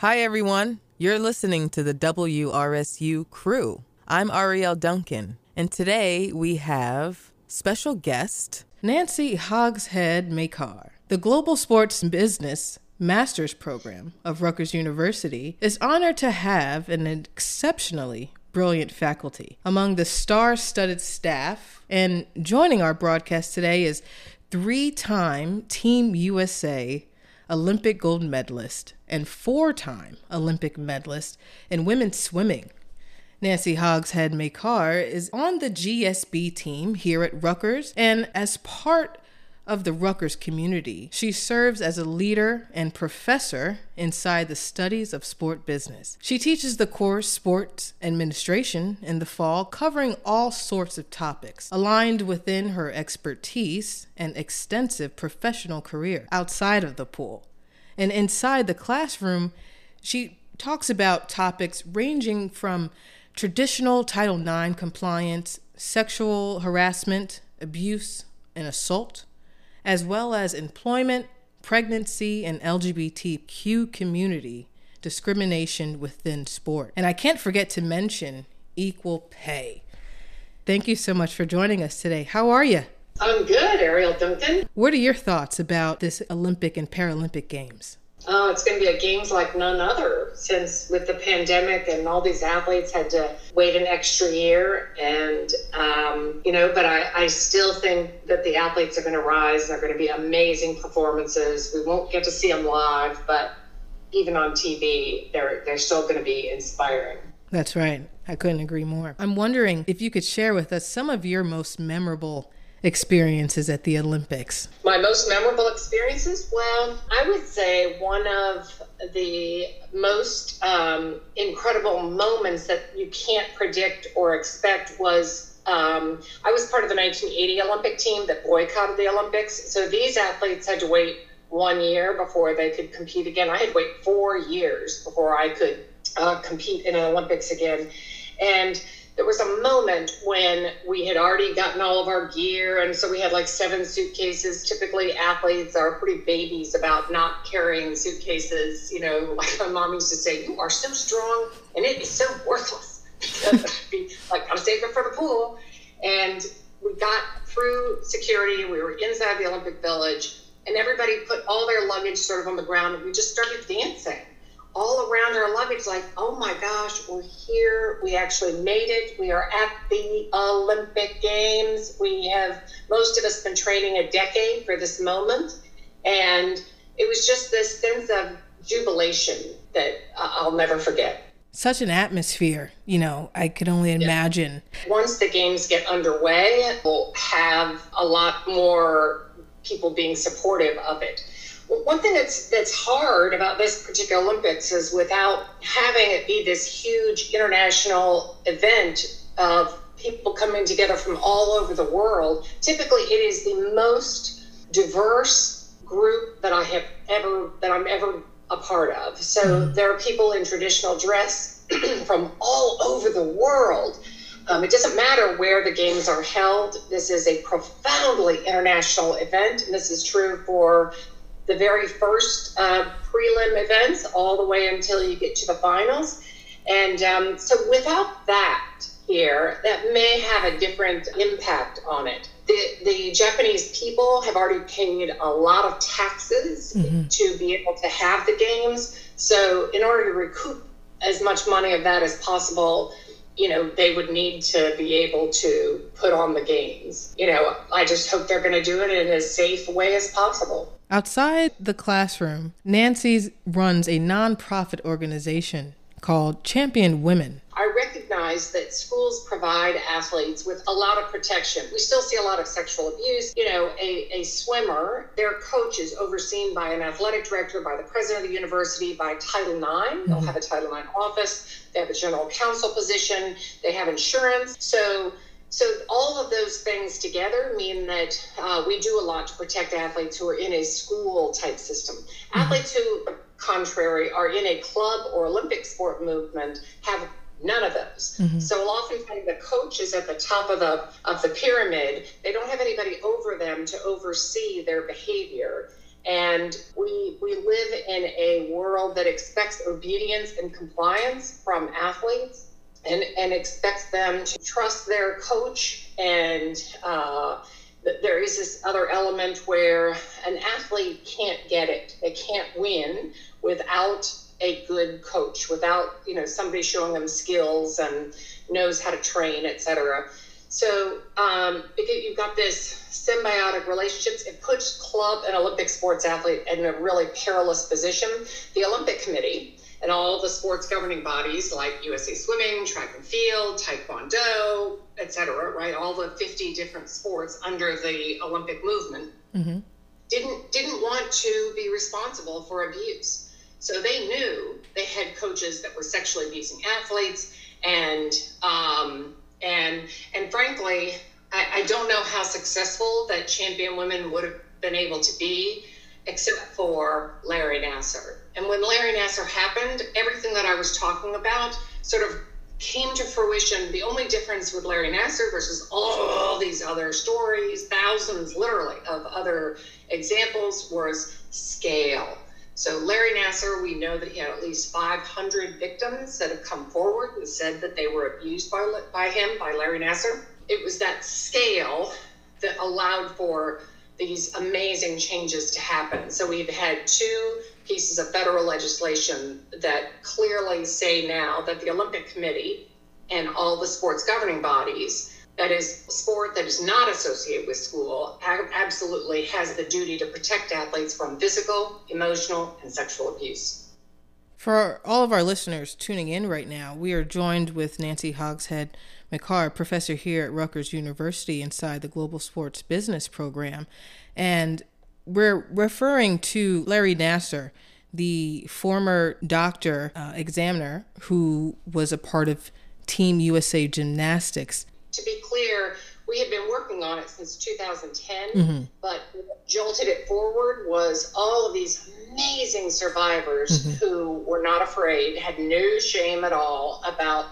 Hi, everyone. You're listening to the WRSU crew. I'm Ariel Duncan, and today we have special guest Nancy Hogshead Makar. The Global Sports Business Master's Program of Rutgers University is honored to have an exceptionally brilliant faculty among the star studded staff. And joining our broadcast today is three time Team USA Olympic gold medalist and four time Olympic medalist in women's swimming. Nancy Hogshead Makar is on the GSB team here at Rutgers, and as part of the Rutgers community, she serves as a leader and professor inside the studies of sport business. She teaches the course Sports Administration in the fall, covering all sorts of topics aligned within her expertise and extensive professional career outside of the pool. And inside the classroom, she talks about topics ranging from traditional Title IX compliance, sexual harassment, abuse, and assault, as well as employment, pregnancy, and LGBTQ community discrimination within sport. And I can't forget to mention equal pay. Thank you so much for joining us today. How are you? I'm good, Ariel Duncan. What are your thoughts about this Olympic and Paralympic Games? Oh, it's going to be a games like none other since with the pandemic and all these athletes had to wait an extra year. And, um, you know, but I, I still think that the athletes are going to rise. They're going to be amazing performances. We won't get to see them live, but even on TV, they're, they're still going to be inspiring. That's right. I couldn't agree more. I'm wondering if you could share with us some of your most memorable experiences at the Olympics? My most memorable experiences? Well, I would say one of the most um, incredible moments that you can't predict or expect was um, I was part of the 1980 Olympic team that boycotted the Olympics. So these athletes had to wait one year before they could compete again. I had to wait four years before I could uh, compete in an Olympics again. And there was a moment when we had already gotten all of our gear and so we had like seven suitcases. Typically athletes are pretty babies about not carrying suitcases you know like my mom used to say you are so strong and it'd so worthless. Like i'm saving for the pool. And we got through security we were inside the olympic village and everybody put all their luggage sort of on the ground and we just started dancing all around our luggage, like, oh my gosh, we're here. We actually made it. We are at the Olympic Games. We have, most of us, been training a decade for this moment. And it was just this sense of jubilation that I'll never forget. Such an atmosphere, you know, I could only imagine. Yeah. Once the games get underway, we'll have a lot more people being supportive of it one thing that's that's hard about this particular Olympics is without having it be this huge international event of people coming together from all over the world. Typically, it is the most diverse group that I have ever that I'm ever a part of. So mm-hmm. there are people in traditional dress from all over the world. Um, it doesn't matter where the games are held. This is a profoundly international event, and this is true for the very first uh, prelim events all the way until you get to the finals. And um, so without that here, that may have a different impact on it. The, the Japanese people have already paid a lot of taxes mm-hmm. to be able to have the games. So in order to recoup as much money of that as possible, you know, they would need to be able to put on the games. You know, I just hope they're going to do it in as safe a way as possible. Outside the classroom, Nancy runs a nonprofit organization called Champion Women. I recognize that schools provide athletes with a lot of protection. We still see a lot of sexual abuse. You know, a, a swimmer, their coach is overseen by an athletic director, by the president of the university, by Title IX. Mm-hmm. They'll have a Title IX office, they have a general counsel position, they have insurance. So so all of those things together mean that uh, we do a lot to protect athletes who are in a school type system. Mm-hmm. Athletes who, contrary, are in a club or Olympic sport movement have none of those. Mm-hmm. So oftentimes the coach is at the top of the of the pyramid. They don't have anybody over them to oversee their behavior. And we, we live in a world that expects obedience and compliance from athletes and, and expects them to trust their coach. And uh, there is this other element where an athlete can't get it, they can't win without a good coach, without you know somebody showing them skills and knows how to train, etc. So um, you've got this symbiotic relationships. It puts club and Olympic sports athlete in a really perilous position. The Olympic Committee and all the sports governing bodies like USA Swimming, Track and Field, Taekwondo, etc. Right, all the 50 different sports under the Olympic movement mm-hmm. didn't didn't want to be responsible for abuse. So they knew they had coaches that were sexually abusing athletes, and um, and and frankly, I, I don't know how successful that champion women would have been able to be, except for Larry Nassar. And when Larry Nassar happened, everything that I was talking about sort of came to fruition. The only difference with Larry Nassar versus all these other stories, thousands literally of other examples, was scale. So Larry Nassar, we know that he had at least 500 victims that have come forward and said that they were abused by, by him, by Larry Nassar. It was that scale that allowed for these amazing changes to happen. So we've had two pieces of federal legislation that clearly say now that the Olympic Committee and all the sports governing bodies that is sport that is not associated with school absolutely has the duty to protect athletes from physical, emotional, and sexual abuse. For all of our listeners tuning in right now, we are joined with Nancy Hogshead Makar, professor here at Rutgers University inside the Global Sports Business Program. And we're referring to Larry Nassar, the former doctor uh, examiner who was a part of Team USA Gymnastics to be clear, we had been working on it since 2010, mm-hmm. but what jolted it forward was all of these amazing survivors mm-hmm. who were not afraid, had no shame at all about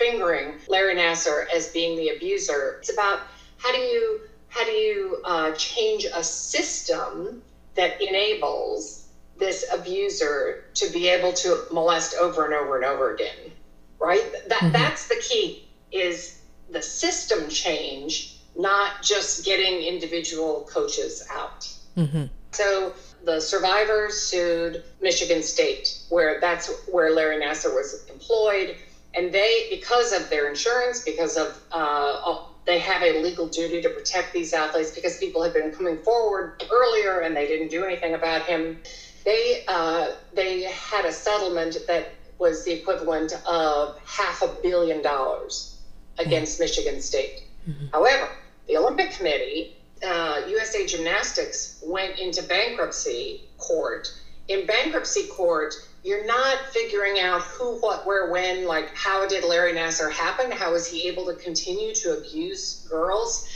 fingering Larry Nassar as being the abuser. It's about how do you how do you uh, change a system that enables this abuser to be able to molest over and over and over again, right? That mm-hmm. that's the key. Is the system change, not just getting individual coaches out. Mm-hmm. So the survivors sued Michigan State, where that's where Larry Nassar was employed, and they, because of their insurance, because of uh, they have a legal duty to protect these athletes because people had been coming forward earlier and they didn't do anything about him. They uh, they had a settlement that was the equivalent of half a billion dollars against Michigan State. Mm-hmm. However, the Olympic Committee, uh, USA Gymnastics went into bankruptcy court. In bankruptcy court, you're not figuring out who, what, where, when, like how did Larry Nassar happen? How is he able to continue to abuse girls?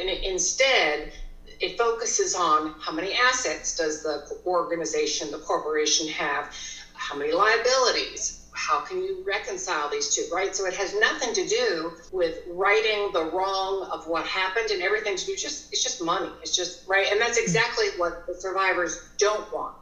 And instead, it focuses on how many assets does the organization, the corporation have, how many liabilities, how can you reconcile these two, right? So it has nothing to do with righting the wrong of what happened and everything to do just it's just money. It's just right, and that's hmm. exactly what the survivors don't want.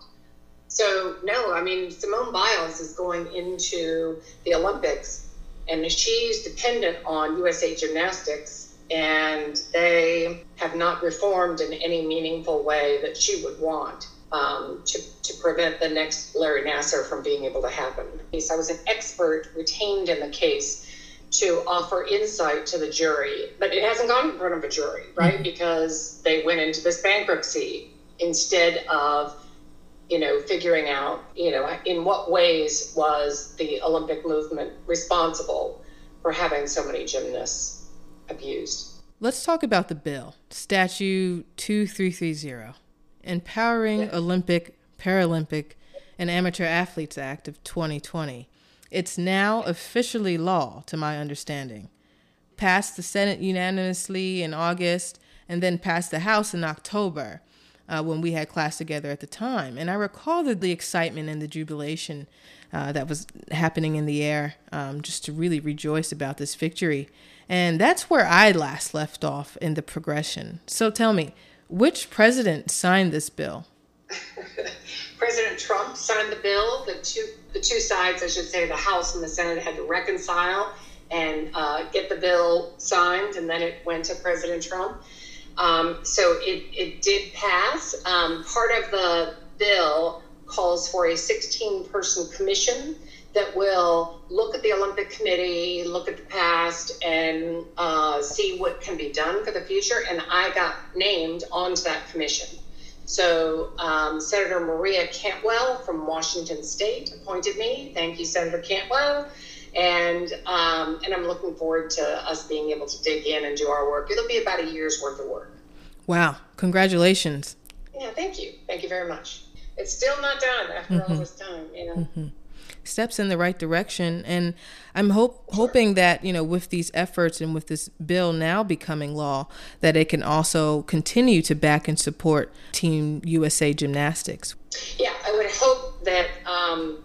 So no, I mean Simone Biles is going into the Olympics, and she's dependent on USA Gymnastics, and they have not reformed in any meaningful way that she would want um, to, to prevent the next Larry Nassar from being able to happen. I was an expert retained in the case to offer insight to the jury, but it hasn't gone in front of a jury, right? Mm-hmm. Because they went into this bankruptcy instead of you know, figuring out, you know, in what ways was the Olympic movement responsible for having so many gymnasts abused. Let's talk about the bill, Statute 2330 empowering yeah. Olympic, Paralympic, and Amateur Athletes Act of 2020. It's now officially law, to my understanding. Passed the Senate unanimously in August, and then passed the House in October. Uh, when we had class together at the time. And I recall the, the excitement and the jubilation uh, that was happening in the air um, just to really rejoice about this victory. And that's where I last left off in the progression. So tell me, which president signed this bill? President Trump signed the bill. The two the two sides, I should say, the House and the Senate had to reconcile and uh, get the bill signed, and then it went to President Trump. Um, so it, it did pass. Um, part of the bill calls for a 16 person commission that will look at the Olympic Committee, look at the past, and uh, see what can be done for the future. And I got named onto that commission. So um, Senator Maria Cantwell from Washington State appointed me. Thank you, Senator Cantwell. And um, and I'm looking forward to us being able to dig in and do our work. It'll be about a year's worth of work. Wow! Congratulations. Yeah, thank you. Thank you very much. It's still not done after mm-hmm. all this time, you know. Mm-hmm steps in the right direction. And I'm hope, hoping that, you know, with these efforts and with this bill now becoming law, that it can also continue to back and support Team USA Gymnastics. Yeah, I would hope that um,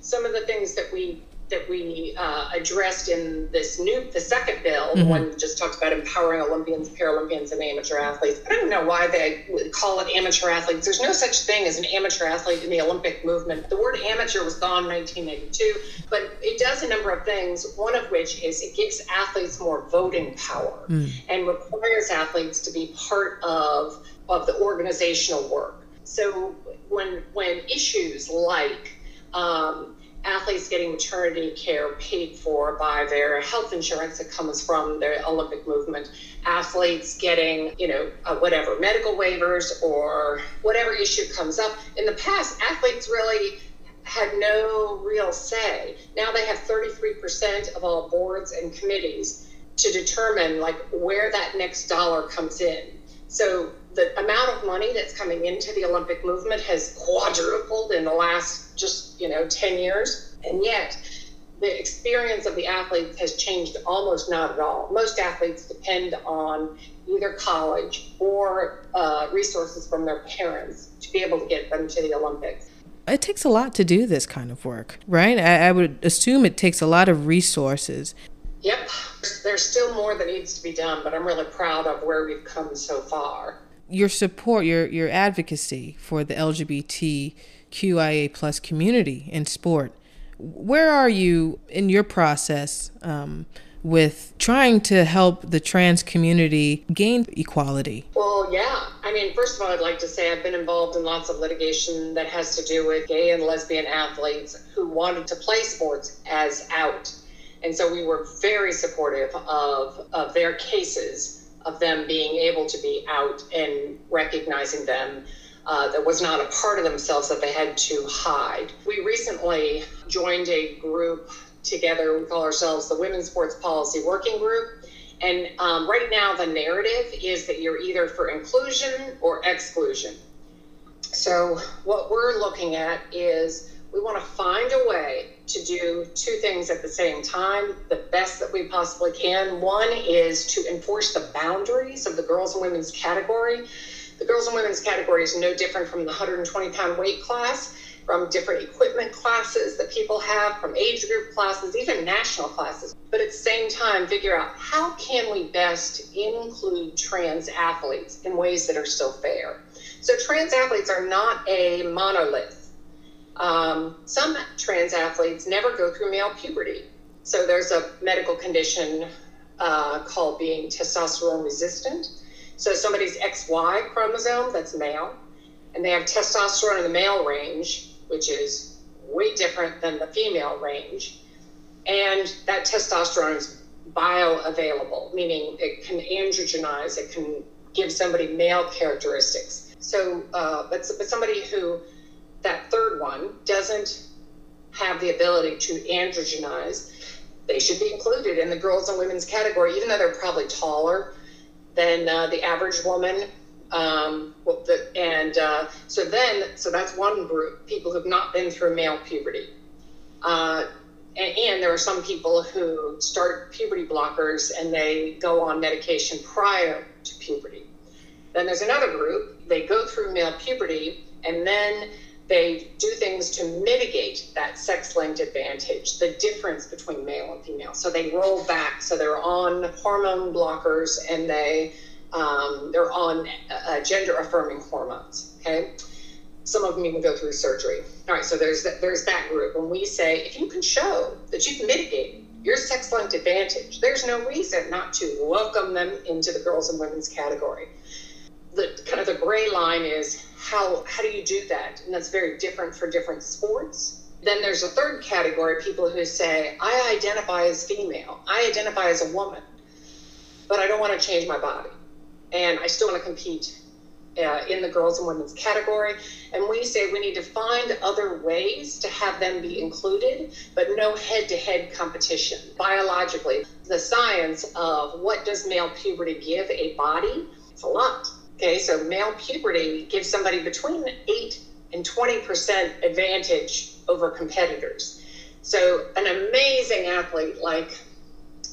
some of the things that we that we uh, addressed in this new, the second bill, mm-hmm. one just talked about empowering Olympians, Paralympians, and amateur athletes. I don't know why they call it amateur athletes. There's no such thing as an amateur athlete in the Olympic movement. The word amateur was gone in 1982, but it does a number of things. One of which is it gives athletes more voting power mm. and requires athletes to be part of of the organizational work. So when when issues like um, athletes getting maternity care paid for by their health insurance that comes from the Olympic movement, athletes getting, you know, uh, whatever medical waivers or whatever issue comes up. In the past, athletes really had no real say. Now they have 33% of all boards and committees to determine like where that next dollar comes in. So the amount of money that's coming into the Olympic movement has quadrupled in the last just, you know, 10 years. And yet, the experience of the athletes has changed almost not at all. Most athletes depend on either college or uh, resources from their parents to be able to get them to the Olympics. It takes a lot to do this kind of work, right? I, I would assume it takes a lot of resources. Yep. There's still more that needs to be done, but I'm really proud of where we've come so far your support, your your advocacy for the LGBTQIA plus community in sport. Where are you in your process um, with trying to help the trans community gain equality? Well, yeah. I mean, first of all, I'd like to say I've been involved in lots of litigation that has to do with gay and lesbian athletes who wanted to play sports as out. And so we were very supportive of, of their cases of them being able to be out and recognizing them uh, that was not a part of themselves that they had to hide. We recently joined a group together. We call ourselves the Women's Sports Policy Working Group. And um, right now, the narrative is that you're either for inclusion or exclusion. So, what we're looking at is we want to find a way to do two things at the same time, the best that we possibly can. One is to enforce the boundaries of the girls and women's category. The girls and women's category is no different from the 120 pound weight class, from different equipment classes that people have, from age group classes, even national classes. But at the same time, figure out how can we best include trans athletes in ways that are still fair. So trans athletes are not a monolith um, some trans athletes never go through male puberty. So there's a medical condition uh, called being testosterone resistant. So somebody's XY chromosome, that's male, and they have testosterone in the male range, which is way different than the female range. And that testosterone is bioavailable, meaning it can androgenize, it can give somebody male characteristics. So, uh, but, but somebody who that third one doesn't have the ability to androgenize, they should be included in the girls and women's category, even though they're probably taller than uh, the average woman. Um, and uh, so then, so that's one group, people who've not been through male puberty. Uh, and, and, there are some people who start puberty blockers and they go on medication prior to puberty. Then there's another group, they go through male puberty and then they do things to mitigate that sex linked advantage, the difference between male and female. So they roll back. So they're on hormone blockers and they um, they're on uh, gender affirming hormones. Okay. Some of them even go through surgery. All right, so there's that, there's that group. And we say if you can show that you can mitigate your sex linked advantage, there's no reason not to welcome them into the girls and women's category. The kind of the gray line is how how do you do that? And that's very different for different sports. Then there's a third category, people who say, I identify as female, I identify as a woman, but I don't want to change my body. And I still want to compete uh, in the girls and women's category. And we say we need to find other ways to have them be included, but no head to head competition. Biologically, the science of what does male puberty give a body? It's a lot. Okay, so male puberty gives somebody between 8 and 20% advantage over competitors. So, an amazing athlete like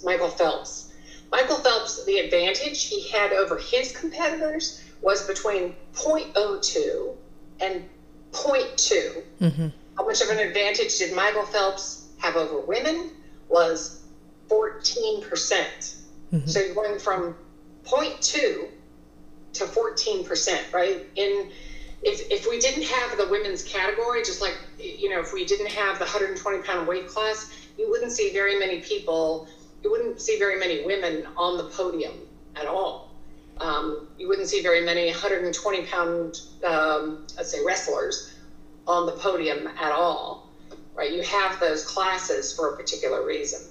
Michael Phelps. Michael Phelps, the advantage he had over his competitors was between 0.02 and 0.2. Mm-hmm. How much of an advantage did Michael Phelps have over women? Was 14%. percent mm hmm So you're going from 0.2 to 14%, right? In if, if we didn't have the women's category, just like, you know, if we didn't have the 120 pound weight class, you wouldn't see very many people, you wouldn't see very many women on the podium at all um, you wouldn't see very many 120 pound, um, let's say, wrestlers on the podium at all, right? You have those classes for a particular reason.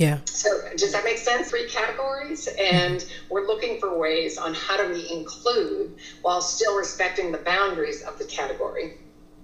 Yeah. So does that make sense? Three categories, and we're looking for ways on how do we include while still respecting the boundaries of the category.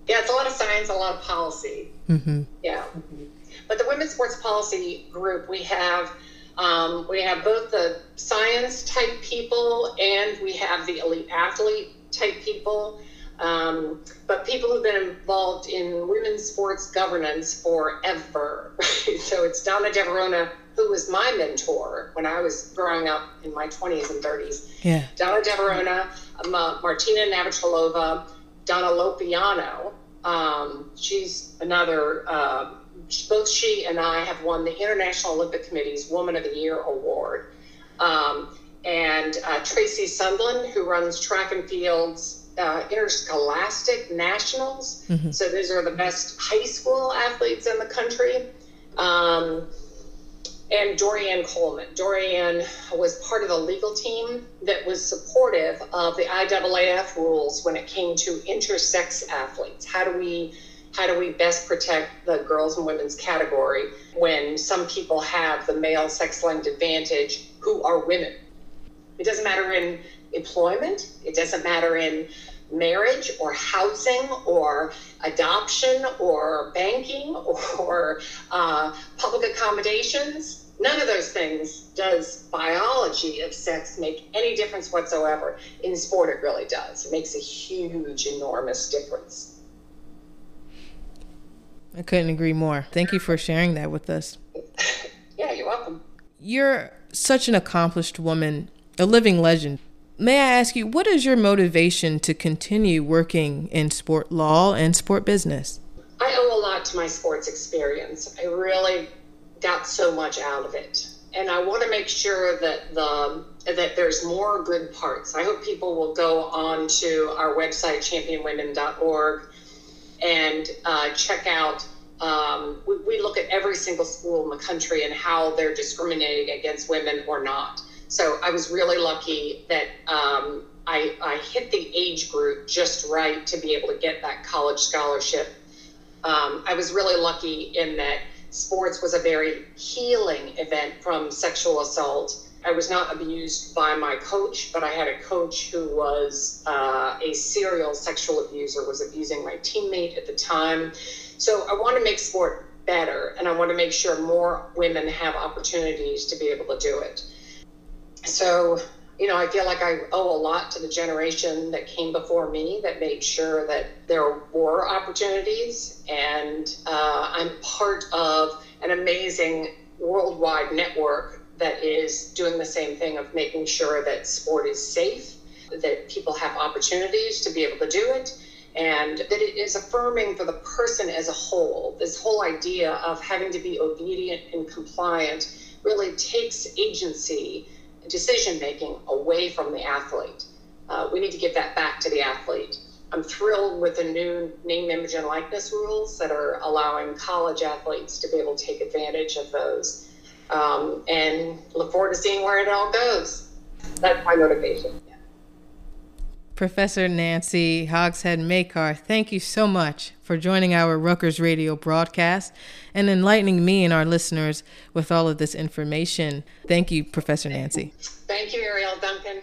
Yeah, it's a lot of science, a lot of policy. Mm-hmm. Yeah. Mm-hmm. But the women's sports policy group, we have um, we have both the science type people and we have the elite athlete type people. Um, but people who've been involved in women's sports governance forever. so it's Donna de Varona, who was my mentor when I was growing up in my 20s and 30s. Yeah. Donna de Varona, um, uh, Martina Navratilova, Donna Lopiano. Um, she's another. Uh, both she and I have won the International Olympic Committee's Woman of the Year award. Um, and uh, Tracy Sundlun, who runs track and fields uh, interscholastic nationals. Mm-hmm. So those are the best high school athletes in the country. Um, and Doriane Coleman. Doriane was part of the legal team that was supportive of the IAAF rules when it came to intersex athletes. How do we how do we best protect the girls and women's category when some people have the male sex linked advantage who are women? It doesn't matter in employment, it doesn't matter in marriage or housing or adoption or banking or uh, public accommodations. None of those things does biology of sex make any difference whatsoever. In sport, it really does. It makes a huge, enormous difference. I couldn't agree more. Thank you for sharing that with us. Yeah, you're welcome. You're such an accomplished woman, a living legend. May I ask you, what is your motivation to continue working in sport law and sport business? I owe a lot to my sports experience. I really got so much out of it. And I want to make sure that the that there's more good parts. I hope people will go on to our website championwomen.org and uh, check out. Um, we, we, look at every single school in the country and how they're discriminating against women or not. So I was really lucky that um, I, I, hit the age group just right to be able to get that college scholarship. Um, I was really lucky in that sports was a very healing event from sexual assault I was not abused by my coach, but I had a coach who was uh, a serial sexual abuser, was abusing my teammate at the time. So I want to make sport better, and I want to make sure more women have opportunities to be able to do it. So, you know, I feel like I owe a lot to the generation that came before me that made sure that there were opportunities, and uh, I'm part of an amazing worldwide network that is doing the same thing of making sure that sport is safe, that people have opportunities to be able to do it, and that it is affirming for the person as a whole. This whole idea of having to be obedient and compliant really takes agency, decision making away from the athlete. Uh, we need to give that back to the athlete. I'm thrilled with the new name, image, and likeness rules that are allowing college athletes to be able to take advantage of those. Um, and look forward to seeing where it all goes. That's my motivation. Professor Nancy Hogshead Makar, thank you so much for joining our Rutgers radio broadcast and enlightening me and our listeners with all of this information. Thank you, Professor Nancy. Thank you, Ariel Duncan.